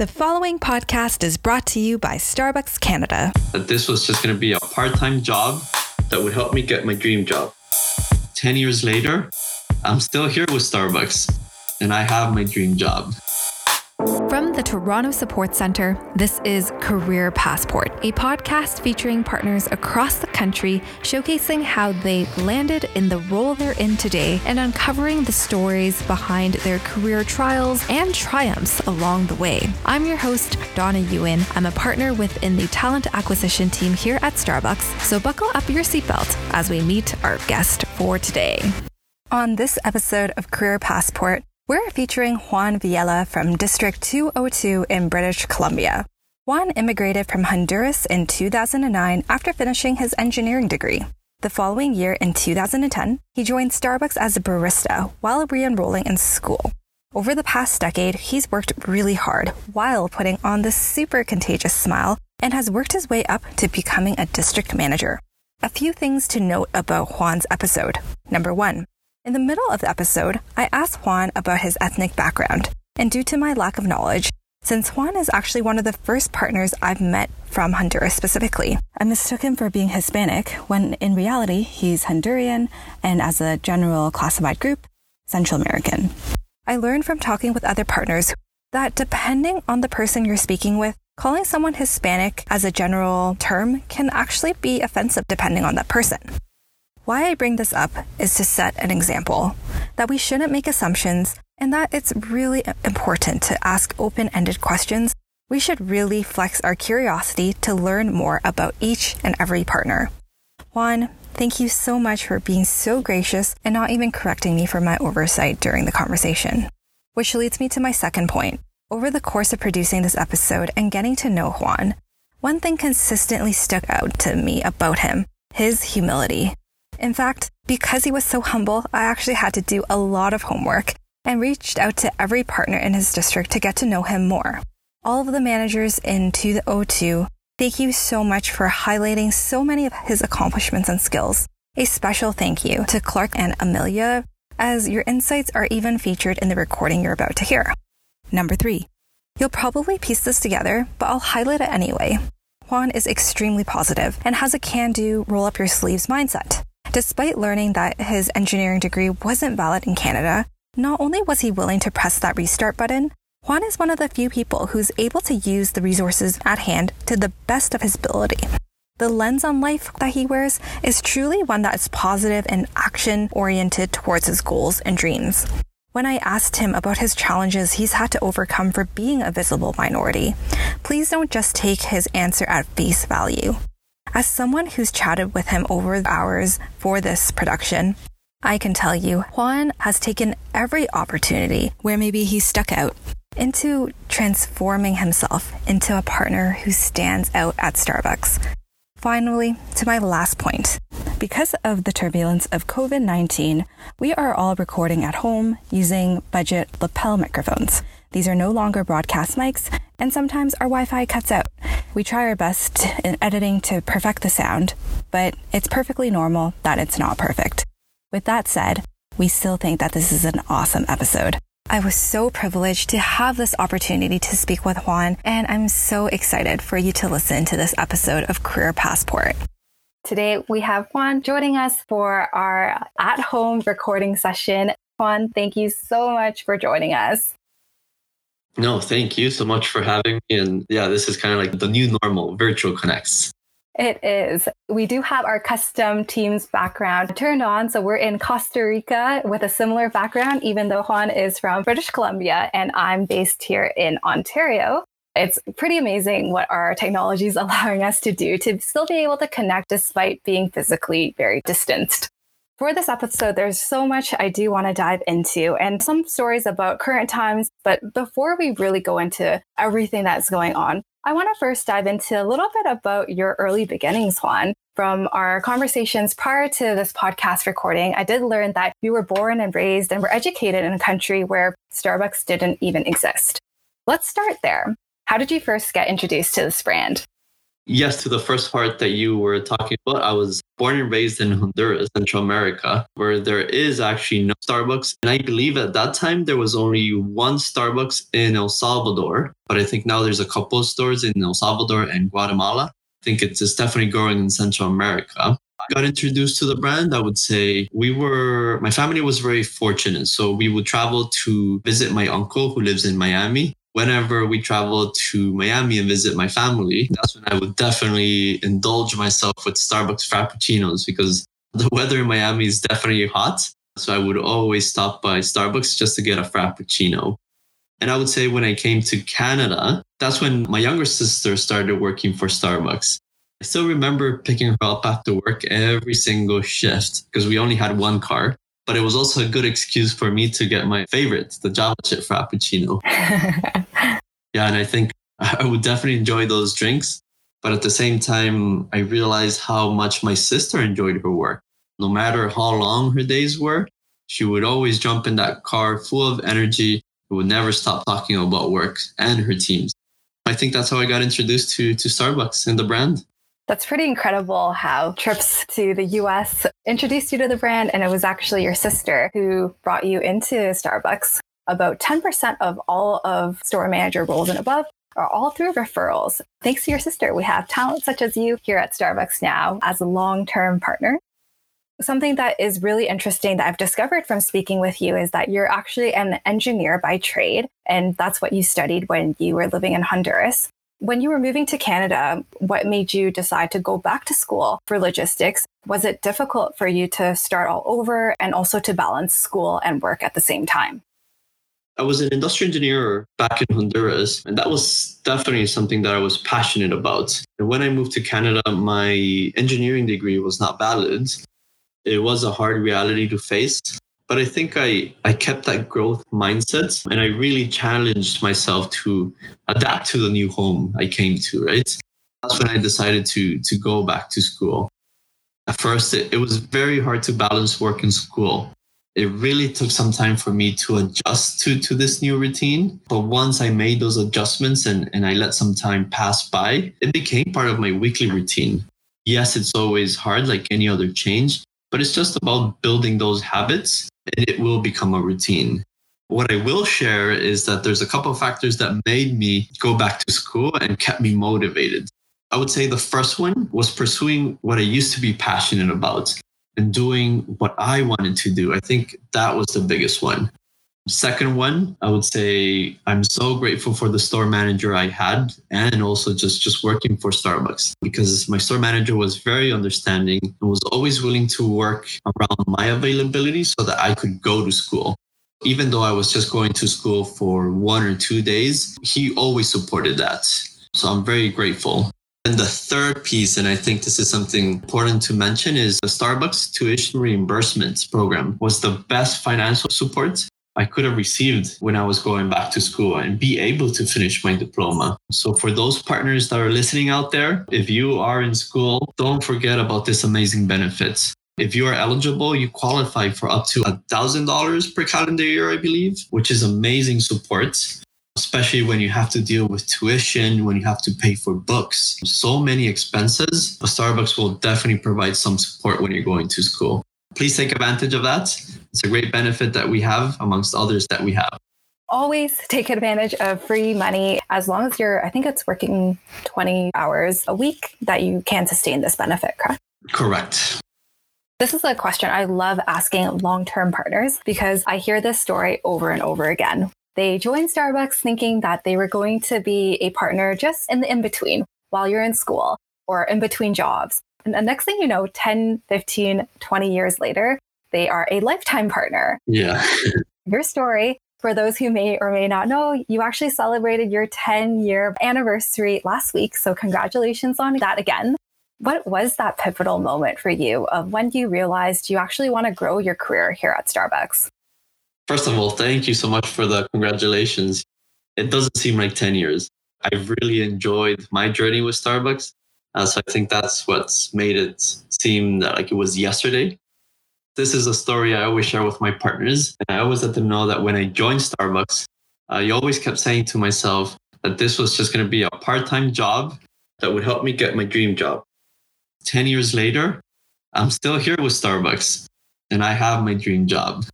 The following podcast is brought to you by Starbucks Canada. That this was just going to be a part time job that would help me get my dream job. 10 years later, I'm still here with Starbucks and I have my dream job. Toronto Support Centre, this is Career Passport, a podcast featuring partners across the country showcasing how they landed in the role they're in today and uncovering the stories behind their career trials and triumphs along the way. I'm your host, Donna Ewan. I'm a partner within the talent acquisition team here at Starbucks, so buckle up your seatbelt as we meet our guest for today. On this episode of Career Passport, we're featuring Juan Villela from District 202 in British Columbia. Juan immigrated from Honduras in 2009 after finishing his engineering degree. The following year, in 2010, he joined Starbucks as a barista while re enrolling in school. Over the past decade, he's worked really hard while putting on this super contagious smile and has worked his way up to becoming a district manager. A few things to note about Juan's episode. Number one, in the middle of the episode, I asked Juan about his ethnic background, and due to my lack of knowledge, since Juan is actually one of the first partners I've met from Honduras specifically, I mistook him for being Hispanic when in reality he's Honduran and, as a general classified group, Central American. I learned from talking with other partners that depending on the person you're speaking with, calling someone Hispanic as a general term can actually be offensive depending on that person. Why I bring this up is to set an example that we shouldn't make assumptions and that it's really important to ask open ended questions. We should really flex our curiosity to learn more about each and every partner. Juan, thank you so much for being so gracious and not even correcting me for my oversight during the conversation. Which leads me to my second point. Over the course of producing this episode and getting to know Juan, one thing consistently stuck out to me about him his humility. In fact, because he was so humble, I actually had to do a lot of homework and reached out to every partner in his district to get to know him more. All of the managers in To the O2, thank you so much for highlighting so many of his accomplishments and skills. A special thank you to Clark and Amelia, as your insights are even featured in the recording you're about to hear. Number three, you'll probably piece this together, but I'll highlight it anyway. Juan is extremely positive and has a can do, roll up your sleeves mindset. Despite learning that his engineering degree wasn't valid in Canada, not only was he willing to press that restart button, Juan is one of the few people who's able to use the resources at hand to the best of his ability. The lens on life that he wears is truly one that is positive and action oriented towards his goals and dreams. When I asked him about his challenges he's had to overcome for being a visible minority, please don't just take his answer at face value. As someone who's chatted with him over hours for this production, I can tell you Juan has taken every opportunity where maybe he's stuck out into transforming himself into a partner who stands out at Starbucks. Finally, to my last point. Because of the turbulence of COVID 19, we are all recording at home using budget lapel microphones. These are no longer broadcast mics, and sometimes our Wi Fi cuts out. We try our best in editing to perfect the sound, but it's perfectly normal that it's not perfect. With that said, we still think that this is an awesome episode. I was so privileged to have this opportunity to speak with Juan, and I'm so excited for you to listen to this episode of Career Passport. Today, we have Juan joining us for our at home recording session. Juan, thank you so much for joining us. No, thank you so much for having me. And yeah, this is kind of like the new normal virtual connects. It is. We do have our custom teams background turned on. So we're in Costa Rica with a similar background, even though Juan is from British Columbia and I'm based here in Ontario. It's pretty amazing what our technology is allowing us to do to still be able to connect despite being physically very distanced. For this episode, there's so much I do want to dive into and some stories about current times. But before we really go into everything that's going on, I want to first dive into a little bit about your early beginnings, Juan. From our conversations prior to this podcast recording, I did learn that you were born and raised and were educated in a country where Starbucks didn't even exist. Let's start there. How did you first get introduced to this brand? Yes, to the first part that you were talking about, I was born and raised in Honduras, Central America, where there is actually no Starbucks. And I believe at that time there was only one Starbucks in El Salvador, but I think now there's a couple of stores in El Salvador and Guatemala. I think it's, it's definitely growing in Central America. I got introduced to the brand, I would say we were, my family was very fortunate. So we would travel to visit my uncle who lives in Miami whenever we travel to Miami and visit my family, that's when I would definitely indulge myself with Starbucks Frappuccinos because the weather in Miami is definitely hot. So I would always stop by Starbucks just to get a Frappuccino. And I would say when I came to Canada, that's when my younger sister started working for Starbucks. I still remember picking her up after work every single shift because we only had one car but it was also a good excuse for me to get my favorite, the Java chip Frappuccino. yeah, and I think I would definitely enjoy those drinks. But at the same time, I realized how much my sister enjoyed her work. No matter how long her days were, she would always jump in that car full of energy, would never stop talking about work and her teams. I think that's how I got introduced to, to Starbucks and the brand. That's pretty incredible how trips to the US introduced you to the brand. And it was actually your sister who brought you into Starbucks. About 10% of all of store manager roles and above are all through referrals. Thanks to your sister, we have talent such as you here at Starbucks now as a long term partner. Something that is really interesting that I've discovered from speaking with you is that you're actually an engineer by trade, and that's what you studied when you were living in Honduras. When you were moving to Canada, what made you decide to go back to school for logistics? Was it difficult for you to start all over and also to balance school and work at the same time? I was an industrial engineer back in Honduras, and that was definitely something that I was passionate about. And when I moved to Canada, my engineering degree was not valid. It was a hard reality to face. But I think I, I kept that growth mindset and I really challenged myself to adapt to the new home I came to, right? That's when I decided to to go back to school. At first it, it was very hard to balance work and school. It really took some time for me to adjust to, to this new routine. But once I made those adjustments and, and I let some time pass by, it became part of my weekly routine. Yes, it's always hard like any other change, but it's just about building those habits it will become a routine. What I will share is that there's a couple of factors that made me go back to school and kept me motivated. I would say the first one was pursuing what I used to be passionate about and doing what I wanted to do. I think that was the biggest one. Second one, I would say I'm so grateful for the store manager I had and also just just working for Starbucks because my store manager was very understanding and was always willing to work around my availability so that I could go to school. Even though I was just going to school for one or two days, he always supported that. So I'm very grateful. And the third piece, and I think this is something important to mention, is the Starbucks tuition reimbursement program was the best financial support I could have received when I was going back to school and be able to finish my diploma. So, for those partners that are listening out there, if you are in school, don't forget about this amazing benefits. If you are eligible, you qualify for up to $1,000 per calendar year, I believe, which is amazing support, especially when you have to deal with tuition, when you have to pay for books. So many expenses. Starbucks will definitely provide some support when you're going to school. Please take advantage of that. It's a great benefit that we have amongst others that we have. Always take advantage of free money as long as you're, I think it's working 20 hours a week that you can sustain this benefit, correct? Correct. This is a question I love asking long term partners because I hear this story over and over again. They joined Starbucks thinking that they were going to be a partner just in the in between while you're in school or in between jobs. And the next thing you know, 10, 15, 20 years later, they are a lifetime partner. Yeah. your story, for those who may or may not know, you actually celebrated your 10 year anniversary last week. So, congratulations on that again. What was that pivotal moment for you of when you realized you actually want to grow your career here at Starbucks? First of all, thank you so much for the congratulations. It doesn't seem like 10 years. I've really enjoyed my journey with Starbucks. Uh, so I think that's what's made it seem that like it was yesterday this is a story I always share with my partners. And I always let them know that when I joined Starbucks, I always kept saying to myself that this was just going to be a part time job that would help me get my dream job. 10 years later, I'm still here with Starbucks and I have my dream job.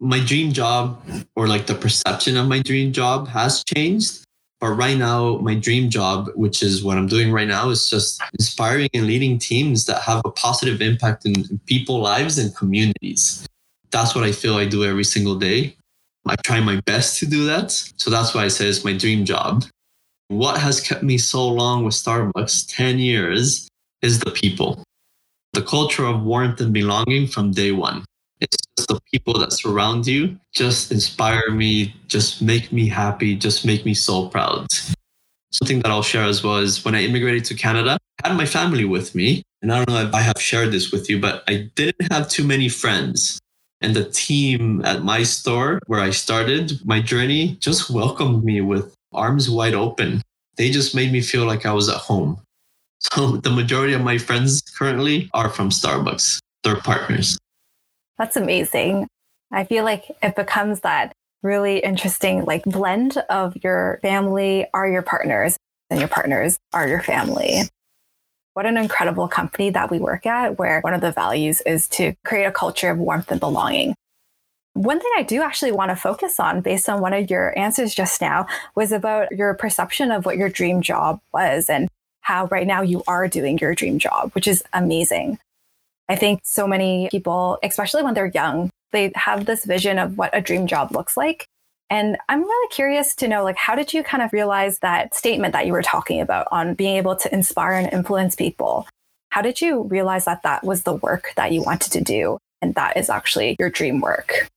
My dream job, or like the perception of my dream job, has changed. But right now, my dream job, which is what I'm doing right now, is just inspiring and leading teams that have a positive impact in people lives and communities. That's what I feel I do every single day. I try my best to do that. So that's why I say it's my dream job. What has kept me so long with Starbucks, 10 years, is the people. The culture of warmth and belonging from day one. The people that surround you just inspire me, just make me happy, just make me so proud. Something that I'll share as well is when I immigrated to Canada, I had my family with me. And I don't know if I have shared this with you, but I didn't have too many friends. And the team at my store where I started my journey just welcomed me with arms wide open. They just made me feel like I was at home. So the majority of my friends currently are from Starbucks. They're partners. That's amazing. I feel like it becomes that really interesting like blend of your family are your partners and your partners are your family. What an incredible company that we work at where one of the values is to create a culture of warmth and belonging. One thing I do actually want to focus on based on one of your answers just now was about your perception of what your dream job was and how right now you are doing your dream job, which is amazing. I think so many people, especially when they're young, they have this vision of what a dream job looks like. And I'm really curious to know, like, how did you kind of realize that statement that you were talking about on being able to inspire and influence people? How did you realize that that was the work that you wanted to do? And that is actually your dream work?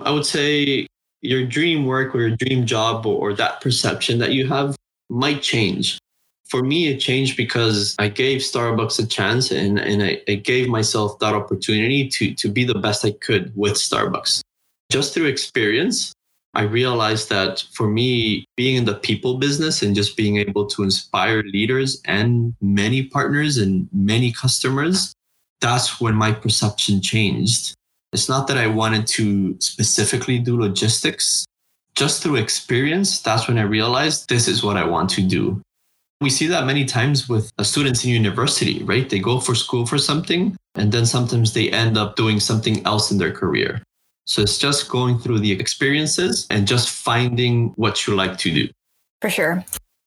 I would say your dream work or your dream job or, that perception that you have might change for me, it changed because I gave Starbucks a chance and, and I, I, gave myself that opportunity to, to be the best I could with Starbucks. Just through experience, I realized that for me, being in the people business and just being able to inspire leaders and many partners and many customers, that's when my perception changed. It's not that I wanted to specifically do logistics. Just through experience, that's when I realized this is what I want to do. We see that many times with students in university, right? They go for school for something and then sometimes they end up doing something else in their career. So it's just going through the experiences and just finding what you like to do. For sure.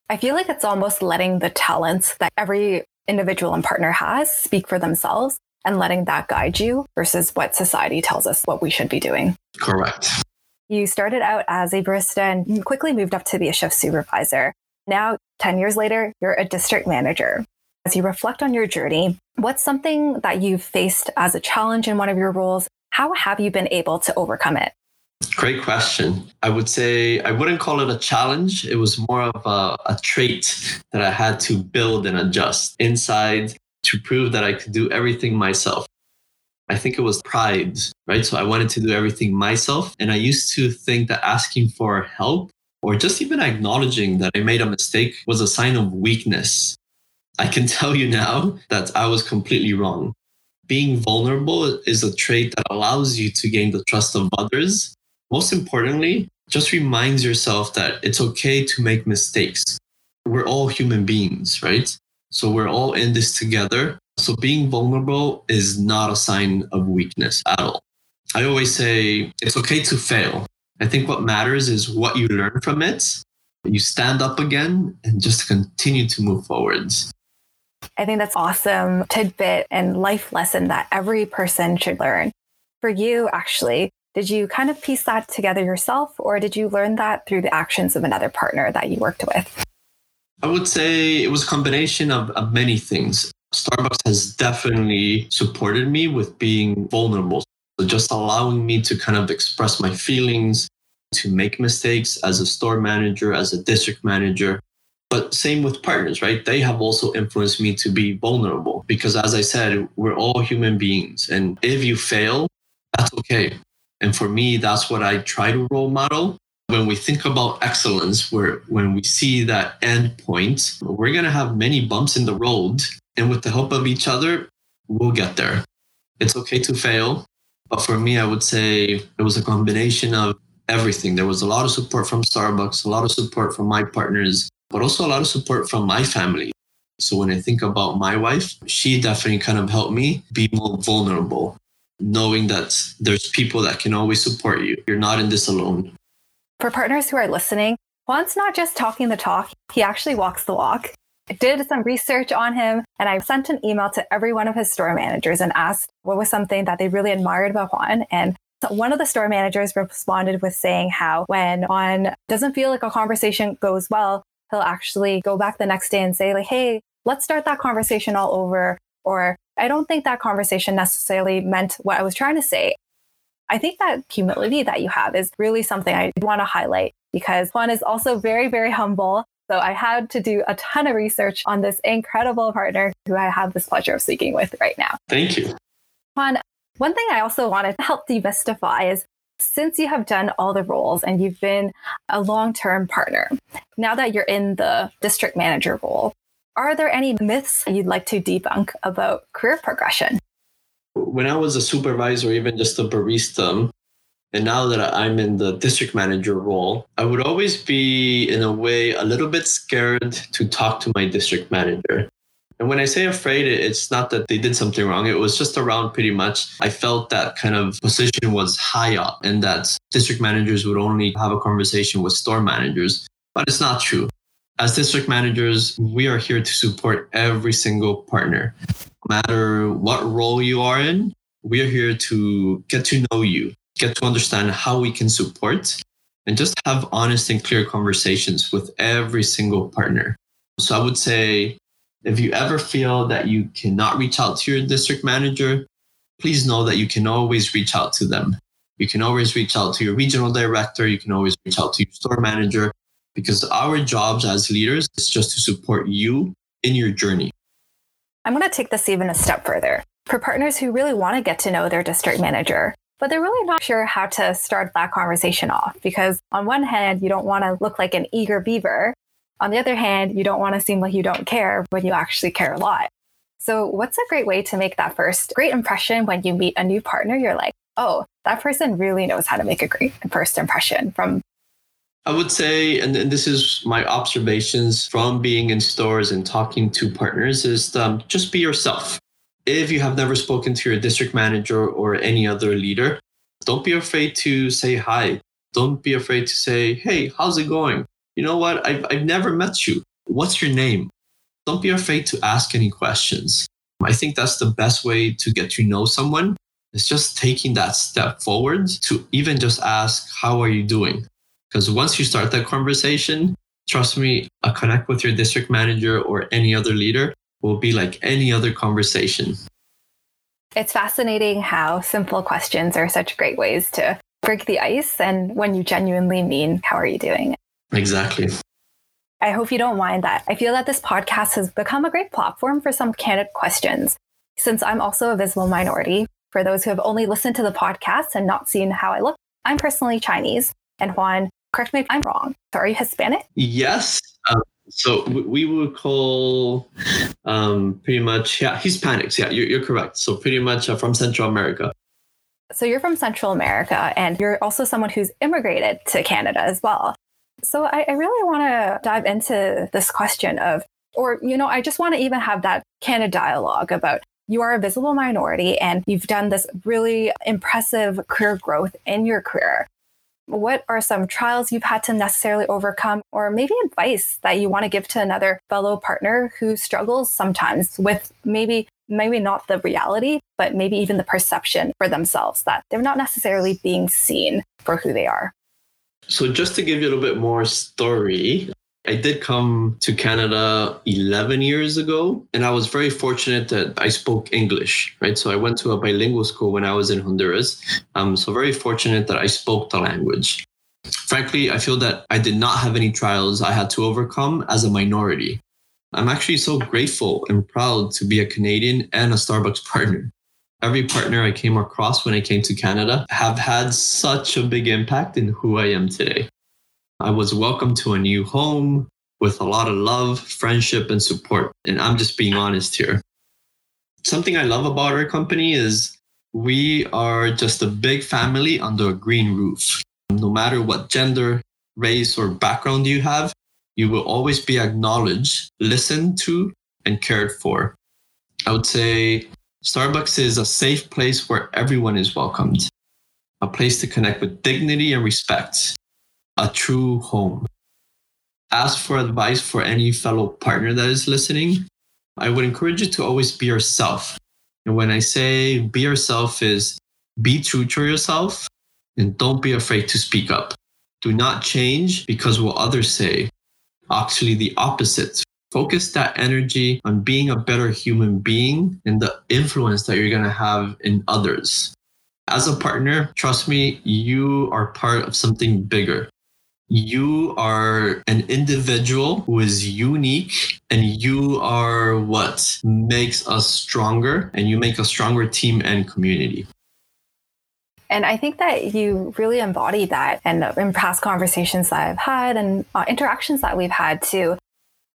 I feel like it's almost letting the talents that every individual and partner has speak for themselves and letting that guide you versus what society tells us what we should be doing. Correct. You started out as a barista and quickly moved up to be a shift supervisor. Now, 10 years later, you're a district manager. As you reflect on your journey, what's something that you've faced as a challenge in one of your roles? How have you been able to overcome it? Great question. I would say I wouldn't call it a challenge. It was more of a, a trait that I had to build and adjust inside to prove that I could do everything myself. I think it was pride, right? So I wanted to do everything myself. And I used to think that asking for help or just even acknowledging that I made a mistake was a sign of weakness. I can tell you now that I was completely wrong. Being vulnerable is a trait that allows you to gain the trust of others. Most importantly, just reminds yourself that it's okay to make mistakes. We're all human beings, right? So we're all in this together. So being vulnerable is not a sign of weakness at all. I always say it's okay to fail. I think what matters is what you learn from it. You stand up again and just continue to move forwards. I think that's awesome tidbit and life lesson that every person should learn. For you, actually, did you kind of piece that together yourself, or did you learn that through the actions of another partner that you worked with? I would say it was a combination of, of many things. Starbucks has definitely supported me with being vulnerable. So just allowing me to kind of express my feelings, to make mistakes as a store manager, as a district manager. But same with partners, right? They have also influenced me to be vulnerable because, as I said, we're all human beings. And if you fail, that's okay. And for me, that's what I try to role model. When we think about excellence, where when we see that end point, we're going to have many bumps in the road. And with the help of each other, we'll get there. It's okay to fail. But for me, I would say it was a combination of everything. There was a lot of support from Starbucks, a lot of support from my partners, but also a lot of support from my family. So when I think about my wife, she definitely kind of helped me be more vulnerable, knowing that there's people that can always support you. You're not in this alone. For partners who are listening, Juan's not just talking the talk, he actually walks the walk. Did some research on him and I sent an email to every one of his store managers and asked what was something that they really admired about Juan. And one of the store managers responded with saying how when Juan doesn't feel like a conversation goes well, he'll actually go back the next day and say, like, hey, let's start that conversation all over. Or I don't think that conversation necessarily meant what I was trying to say. I think that humility that you have is really something I want to highlight because Juan is also very, very humble. So I had to do a ton of research on this incredible partner who I have this pleasure of speaking with right now. Thank you. Juan, one thing I also wanted to help demystify is since you have done all the roles and you've been a long term partner, now that you're in the district manager role, are there any myths you'd like to debunk about career progression? When I was a supervisor, even just a barista, and now that I'm in the district manager role, I would always be, in a way, a little bit scared to talk to my district manager. And when I say afraid, it's not that they did something wrong. It was just around pretty much. I felt that kind of position was high up and that district managers would only have a conversation with store managers. But it's not true. As district managers, we are here to support every single partner. No matter what role you are in, we are here to get to know you, get to understand how we can support, and just have honest and clear conversations with every single partner. So I would say if you ever feel that you cannot reach out to your district manager, please know that you can always reach out to them. You can always reach out to your regional director. You can always reach out to your store manager because our jobs as leaders is just to support you in your journey. I'm going to take this even a step further. For partners who really want to get to know their district manager, but they're really not sure how to start that conversation off because, on one hand, you don't want to look like an eager beaver. On the other hand, you don't want to seem like you don't care when you actually care a lot. So, what's a great way to make that first great impression when you meet a new partner? You're like, oh, that person really knows how to make a great first impression from. I would say, and, this is my observations from being in stores and talking to partners, is um, just be yourself. If you have never spoken to your district manager or any other leader, don't be afraid to say hi. Don't be afraid to say, hey, how's it going? you know what? I've, I've never met you. What's your name? Don't be afraid to ask any questions. I think that's the best way to get to know someone. It's just taking that step forward to even just ask, How are you doing? Because once you start that conversation, trust me, a connect with your district manager or any other leader will be like any other conversation. It's fascinating how simple questions are such great ways to break the ice. And when you genuinely mean, How are you doing? Exactly. I hope you don't mind that. I feel that this podcast has become a great platform for some candid questions. Since I'm also a visible minority, for those who have only listened to the podcast and not seen how I look, I'm personally Chinese. And Juan, correct me if I'm wrong. So are you Hispanic? Yes. Um, so we would call um, pretty much, yeah, Hispanics. Yeah, you're, you're correct. So pretty much uh, from Central America. So you're from Central America and you're also someone who's immigrated to Canada as well. So I, I really want to dive into this question of, or, you know, I just want to even have that candid dialogue about you are a visible minority and you've done this really impressive career growth in your career. What are some trials you've had to necessarily overcome, or maybe advice that you want to give to another fellow partner who struggles sometimes with maybe maybe not the reality, but maybe even the perception for themselves that they're not necessarily being seen for who they are? So, just to give you a little bit more story, I did come to Canada 11 years ago, and I was very fortunate that I spoke English, right? So I went to a bilingual school when I was in Honduras. Um, so very fortunate that I spoke the language. Frankly, I feel that I did not have any trials I had to overcome as a minority. I'm actually so grateful and proud to be a Canadian and a Starbucks partner every partner I came across when I came to Canada have had such a big impact in who I am today. I was welcomed to a new home with a lot of love, friendship, and support. And I'm just being honest here. Something I love about our company is we are just a big family under a green roof. No matter what gender, race, or background you have, you will always be acknowledged, listened to, and cared for. I would say Starbucks is a safe place where everyone is welcomed, a place to connect with dignity and respect, a true home. Ask for advice for any fellow partner that is listening. I would encourage you to always be yourself. And when I say be yourself, is be true to yourself and don't be afraid to speak up. Do not change because what others say. Actually, the opposite focus that energy on being a better human being and the influence that you're going to have in others. As a partner, trust me, you are part of something bigger. You are an individual who is unique, and you are what makes us stronger, and you make a stronger team and community. And I think that you really embody that. And in past conversations that I've had and uh, interactions that we've had too,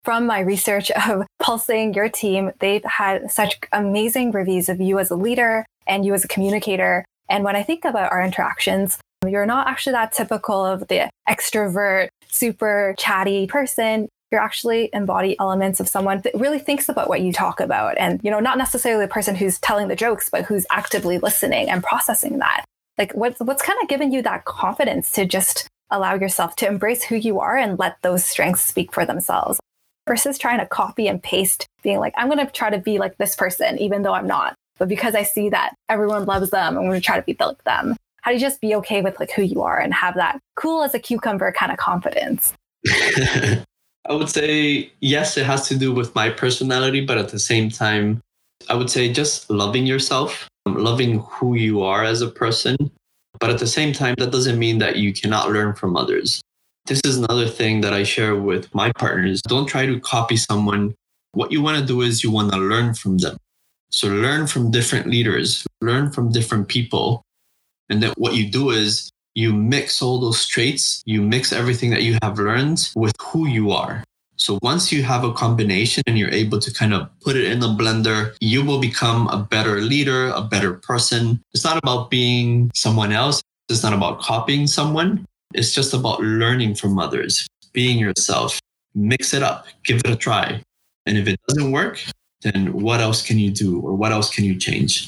from my research of pulsing your team, they've had such amazing reviews of you as a leader and you as a communicator. And when I think about our interactions, you're not actually that typical of the extrovert, super chatty person. You're actually embody elements of someone that really thinks about what you talk about. And, you know, not necessarily the person who's telling the jokes, but who's actively listening and processing that. Like what's what's kind of given you that confidence to just allow yourself to embrace who you are and let those strengths speak for themselves versus trying to copy and paste, being like, I'm going to try to be like this person, even though I'm not. But because I see that everyone loves them, I'm going to try to be like them. How do you just be okay with like who you are and have that cool as a cucumber kind of confidence? I would say, yes, it has to do with my personality, but at the same time, I would say just loving yourself, um, loving who you are as a person. But at the same time, that doesn't mean that you cannot learn from others. This is another thing that I share with my partners. Don't try to copy someone. What you want to do is you want to learn from them. So learn from different leaders, learn from different people. And then what you do is you mix all those traits, you mix everything that you have learned with who you are. So once you have a combination and you're able to kind of put it in the blender, you will become a better leader, a better person. It's not about being someone else. It's not about copying someone. It's just about learning from others, being yourself, mix it up, give it a try. And if it doesn't work, then what else can you do or what else can you change?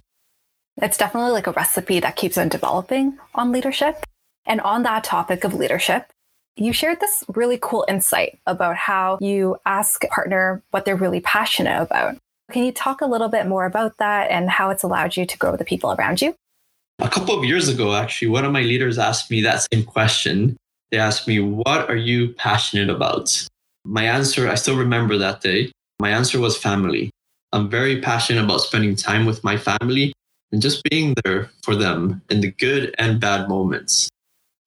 It's definitely like a recipe that keeps on developing on leadership. And on that topic of leadership, you shared this really cool insight about how you ask a partner what they're really passionate about. Can you talk a little bit more about that and how it's allowed you to grow the people around you? A couple of years ago, actually, one of my leaders asked me that same question. They asked me, What are you passionate about? My answer, I still remember that day. My answer was family. I'm very passionate about spending time with my family and just being there for them in the good and bad moments.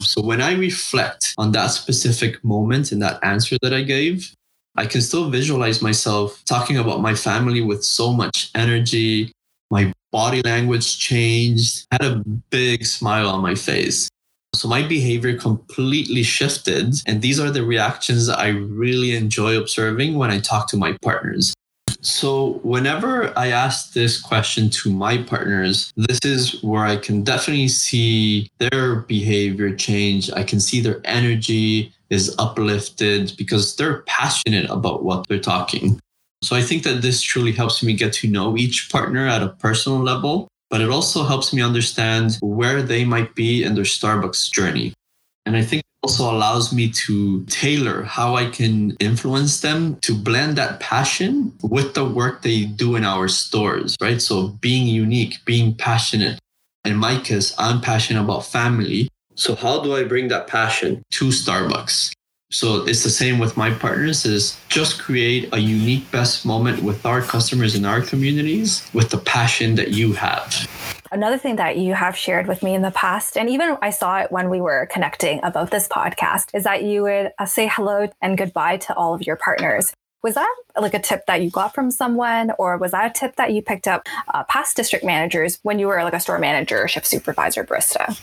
So when I reflect on that specific moment and that answer that I gave, I can still visualize myself talking about my family with so much energy. My body language changed, had a big smile on my face. So my behavior completely shifted. And these are the reactions I really enjoy observing when I talk to my partners. So, whenever I ask this question to my partners, this is where I can definitely see their behavior change. I can see their energy is uplifted because they're passionate about what they're talking. So I think that this truly helps me get to know each partner at a personal level, but it also helps me understand where they might be in their Starbucks journey. And I think also allows me to tailor how I can influence them to blend that passion with the work they do in our stores, right? So being unique, being passionate. In my case, I'm passionate about family. So how do I bring that passion to Starbucks? So it's the same with my partners is just create a unique best moment with our customers in our communities with the passion that you have. Another thing that you have shared with me in the past, and even I saw it when we were connecting about this podcast, is that you would uh, say hello and goodbye to all of your partners. Was that like a tip that you got from someone, or was that a tip that you picked up uh, past district managers when you were like a store manager, shift supervisor, barista?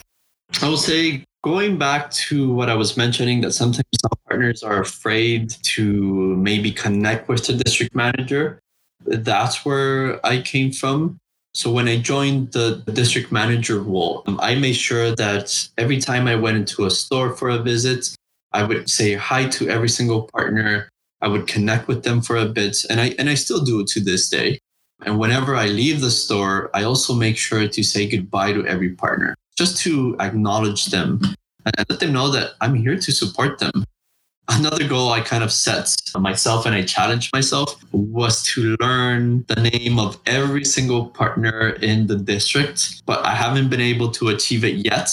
I will say going back to what I was mentioning, that sometimes some partners are afraid to maybe connect with the district manager. That's where I came from. So when I joined the district manager role, um, I made sure that every time I went into a store for a visit, I would say hi to every single partner. I would connect with them for a bit, and I and I still do it to this day. And whenever I leave the store, I also make sure to say goodbye to every partner, just to acknowledge them and let them know that I'm here to support them. Another goal I kind of set myself and I challenged myself was to learn the name of every single partner in the district, but I haven't been able to achieve it yet.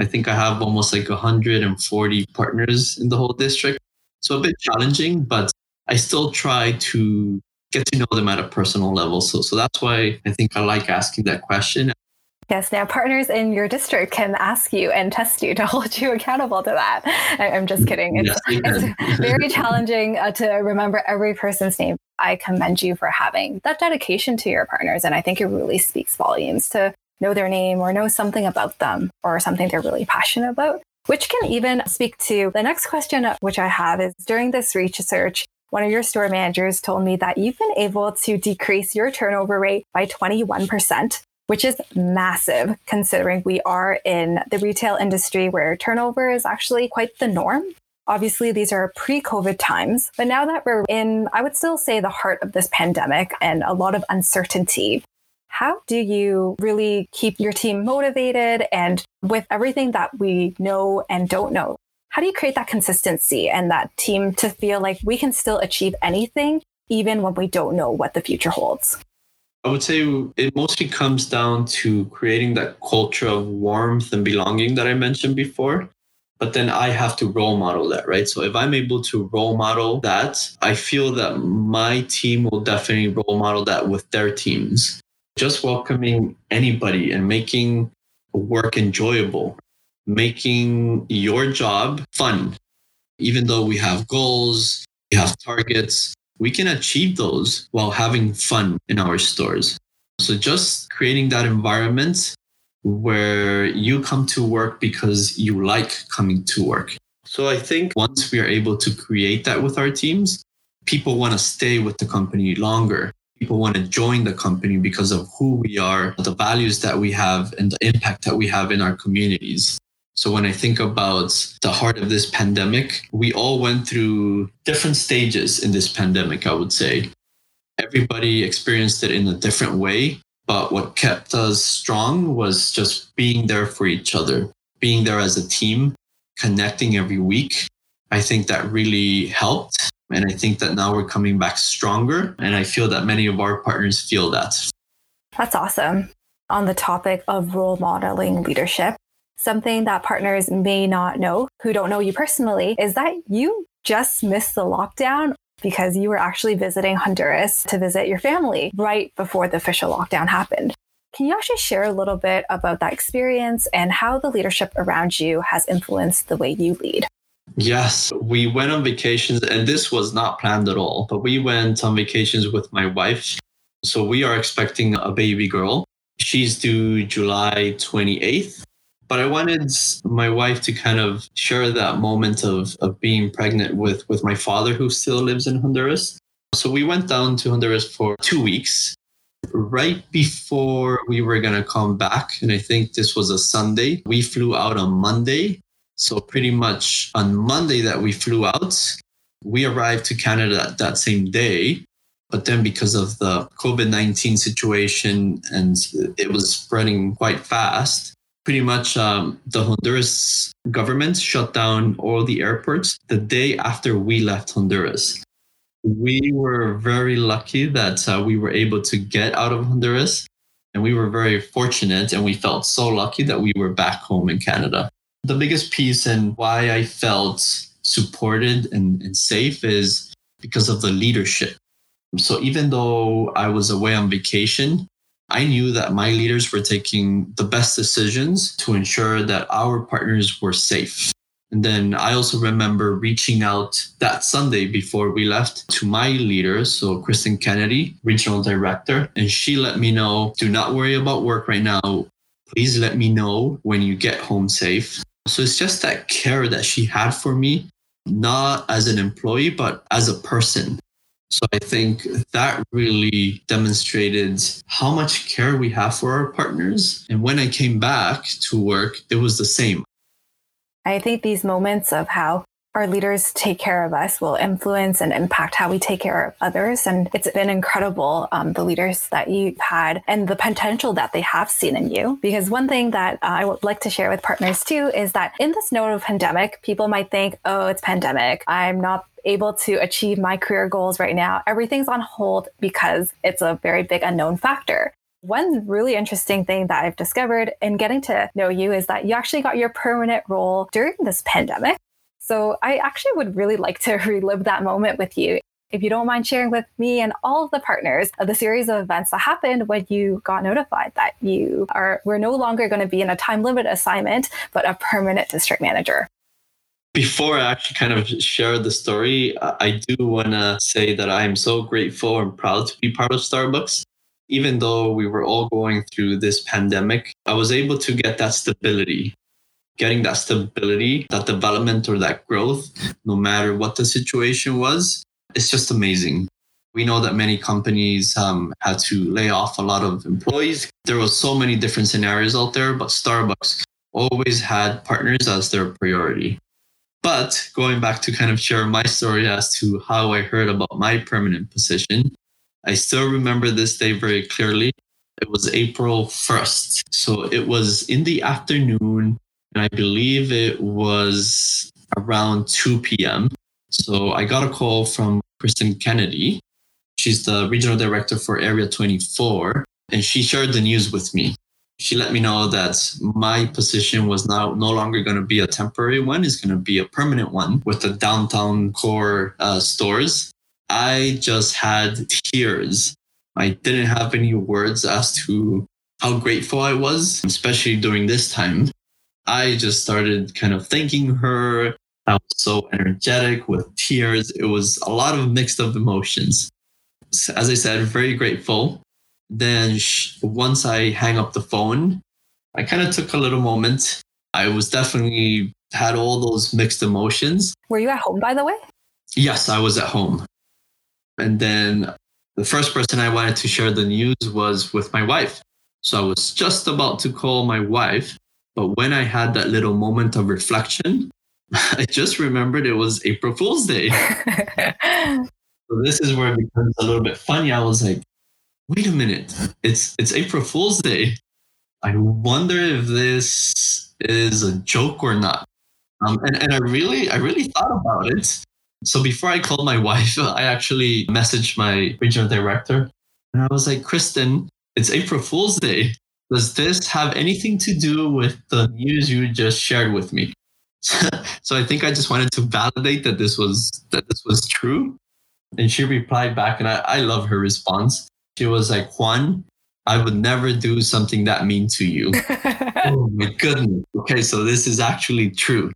I think I have almost like 140 partners in the whole district. So a bit challenging, but I still try to get to know them at a personal level. So so that's why I think I like asking that question. Yes, now partners in your district can ask you and test you to hold you accountable to that. I'm just kidding. It's, yes, it's very challenging uh, to remember every person's name. I commend you for having that dedication to your partners. And I think it really speaks volumes to know their name or know something about them or something they're really passionate about, which can even speak to the next question, which I have is during this research, one of your store managers told me that you've been able to decrease your turnover rate by 21%, which is massive considering we are in the retail industry where turnover is actually quite the norm. Obviously, these are pre COVID times, but now that we're in, I would still say, the heart of this pandemic and a lot of uncertainty, how do you really keep your team motivated and with everything that we know and don't know? How do you create that consistency and that team to feel like we can still achieve anything, even when we don't know what the future holds? I would say it mostly comes down to creating that culture of warmth and belonging that I mentioned before. But then I have to role model that, right? So if I'm able to role model that, I feel that my team will definitely role model that with their teams. Just welcoming anybody and making work enjoyable making your job fun. Even though we have goals, we have targets, we can achieve those while having fun in our stores. So just creating that environment where you come to work because you like coming to work. So I think once we are able to create that with our teams, people want to stay with the company longer. People want to join the company because of who we are, the values that we have, and the impact that we have in our communities. So when I think about the heart of this pandemic, we all went through different stages in this pandemic, I would say. Everybody experienced it in a different way. But what kept us strong was just being there for each other, being there as a team, connecting every week. I think that really helped. And I think that now we're coming back stronger. And I feel that many of our partners feel that. That's awesome. On the topic of role modeling leadership, Something that partners may not know who don't know you personally is that you just missed the lockdown because you were actually visiting Honduras to visit your family right before the official lockdown happened. Can you actually share a little bit about that experience and how the leadership around you has influenced the way you lead? Yes, we went on vacations, and this was not planned at all, but we went on vacations with my wife. So we are expecting a baby girl. She's due July 28th. But I wanted my wife to kind of share that moment of, of being pregnant with, with my father, who still lives in Honduras. So we went down to Honduras for two weeks. Right before we were going to come back, and I think this was a Sunday, we flew out on Monday. So, pretty much on Monday that we flew out, we arrived to Canada that same day. But then, because of the COVID 19 situation and it was spreading quite fast, pretty much um, the Honduras government shut down all the airports the day after we left Honduras. We were very lucky that uh, we were able to get out of Honduras, and we were very fortunate, and we felt so lucky that we were back home in Canada. The biggest piece and why I felt supported and, and safe is because of the leadership. So even though I was away on vacation, I knew that my leaders were taking the best decisions to ensure that our partners were safe. And then I also remember reaching out that Sunday before we left to my leader, so Kristen Kennedy, regional director, and she let me know do not worry about work right now. Please let me know when you get home safe. So it's just that care that she had for me, not as an employee, but as a person. So I think that really demonstrated how much care we have for our partners. And when I came back to work, it was the same. I think these moments of how our leaders take care of us will influence and impact how we take care of others. And it's been incredible, um, the leaders that you've had and the potential that they have seen in you. Because one thing that uh, I would like to share with partners too is that in this note of pandemic, people might think, oh, it's pandemic. I'm not able to achieve my career goals right now. Everything's on hold because it's a very big unknown factor. One really interesting thing that I've discovered in getting to know you is that you actually got your permanent role during this pandemic. So I actually would really like to relive that moment with you. If you don't mind sharing with me and all of the partners of the series of events that happened when you got notified that you are we're no longer going to be in a time limit assignment, but a permanent district manager. Before I actually kind of share the story, I do want to say that I am so grateful and proud to be part of Starbucks. Even though we were all going through this pandemic, I was able to get that stability getting that stability, that development or that growth, no matter what the situation was, it's just amazing. We know that many companies um, had to lay off a lot of employees. There was so many different scenarios out there, but Starbucks always had partners as their priority. But going back to kind of share my story as to how I heard about my permanent position, I still remember this day very clearly. It was April 1st. So it was in the afternoon and I believe it was around 2 p.m. So I got a call from Kristen Kennedy. She's the regional director for Area 24, and she shared the news with me. She let me know that my position was now no longer going to be a temporary one; it's going to be a permanent one with the downtown core uh, stores. I just had tears. I didn't have any words as to how grateful I was, especially during this time. I just started kind of thanking her. I was so energetic with tears. It was a lot of mixed up emotions. As I said, very grateful. Then once I hang up the phone, I kind of took a little moment. I was definitely had all those mixed emotions. Were you at home, by the way? Yes, I was at home. And then the first person I wanted to share the news was with my wife. So I was just about to call my wife but when I had that little moment of reflection, I just remembered it was April Fool's Day. so this is where it becomes a little bit funny. I was like, wait a minute, it's it's April Fool's Day. I wonder if this is a joke or not. Um, and, and I really, I really thought about it. So before I called my wife, I actually messaged my regional director and I was like, Kristen, it's April Fool's Day does this have anything to do with the news you just shared with me? so I think I just wanted to validate that this was that this was true. And she replied back, and I, I love her response. She was like, Juan, I would never do something that mean to you. oh my goodness. Okay, so this is actually true.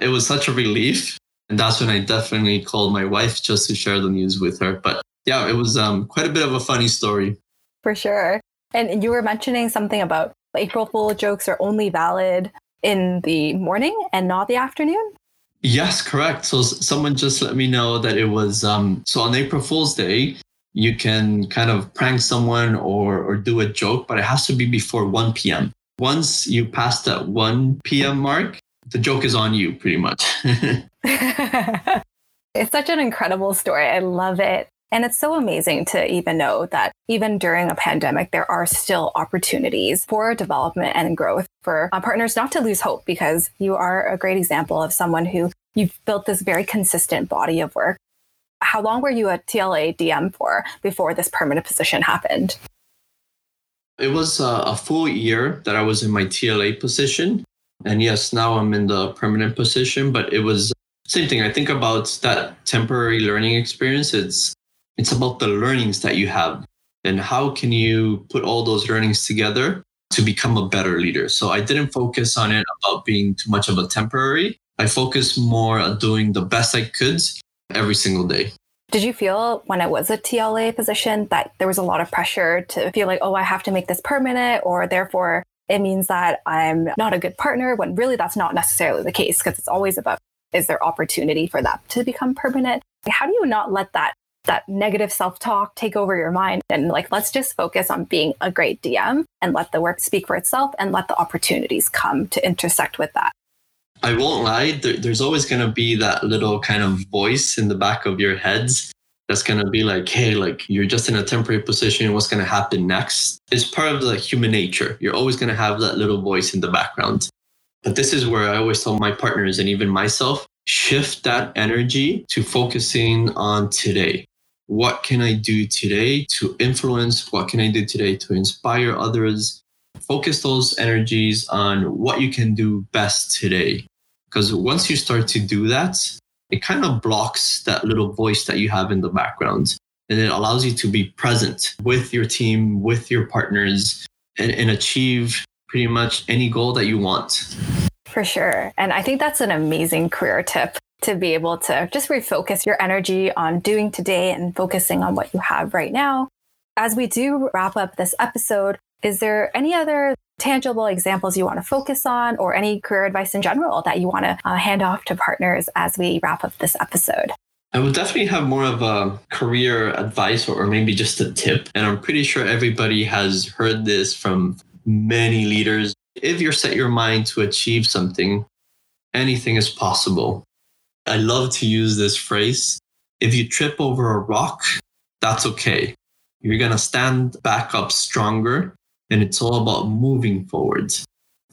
It was such a relief. And that's when I definitely called my wife just to share the news with her. But yeah, it was um, quite a bit of a funny story. For sure. And you were mentioning something about April Fool jokes are only valid in the morning and not the afternoon? Yes, correct. So someone just let me know that it was um so on April Fool's Day, you can kind of prank someone or or do a joke, but it has to be before 1 p.m. Once you pass that 1 p.m. mark, the joke is on you pretty much. it's such an incredible story. I love it. And it's so amazing to even know that even during a pandemic, there are still opportunities for development and growth for uh, partners not to lose hope because you are a great example of someone who you've built this very consistent body of work. How long were you a TLA DM for before this permanent position happened? It was a, a full year that I was in my TLA position. And yes, now I'm in the permanent position, but it was uh, same thing. I think about that temporary learning experience. It's it's about the learnings that you have and how can you put all those learnings together to become a better leader. So I didn't focus on it about being too much of a temporary. I focused more on doing the best I could every single day. Did you feel when it was a TLA position that there was a lot of pressure to feel like, oh, I have to make this permanent, or therefore it means that I'm not a good partner, when really that's not necessarily the case because it's always about is there opportunity for that to become permanent? How do you not let that that negative self talk take over your mind and like let's just focus on being a great DM and let the work speak for itself and let the opportunities come to intersect with that. I won't lie, there, there's always going to be that little kind of voice in the back of your heads that's going to be like, hey, like you're just in a temporary position. What's going to happen next? It's part of the human nature. You're always going to have that little voice in the background. But this is where I always tell my partners and even myself shift that energy to focusing on today. What can I do today to influence? What can I do today to inspire others? Focus those energies on what you can do best today. Because once you start to do that, it kind of blocks that little voice that you have in the background. And it allows you to be present with your team, with your partners, and, and achieve pretty much any goal that you want. For sure. And I think that's an amazing career tip to be able to just refocus your energy on doing today and focusing on what you have right now. As we do wrap up this episode, is there any other tangible examples you want to focus on or any career advice in general that you want to uh, hand off to partners as we wrap up this episode? I would definitely have more of a career advice or, or maybe just a tip. And I'm pretty sure everybody has heard this from many leaders. If you're set your mind to achieve something, anything is possible. I love to use this phrase. If you trip over a rock, that's okay. You're going to stand back up stronger and it's all about moving forward.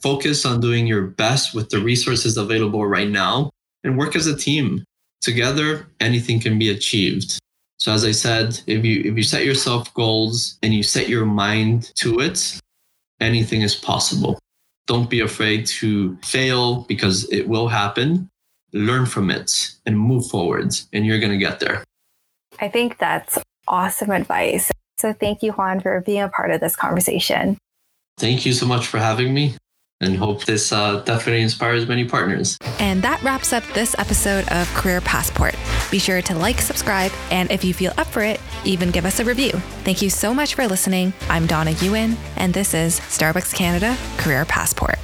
Focus on doing your best with the resources available right now and work as a team. Together, anything can be achieved. So as I said, if you if you set yourself goals and you set your mind to it, anything is possible. Don't be afraid to fail because it will happen. Learn from it and move forward and you're going to get there. I think that's awesome advice. So thank you, Juan, for being a part of this conversation. Thank you so much for having me and hope this uh, definitely inspires many partners. And that wraps up this episode of Career Passport. Be sure to like, subscribe, and if you feel up for it, even give us a review. Thank you so much for listening. I'm Donna Ewan, and this is Starbucks Canada Career Passport.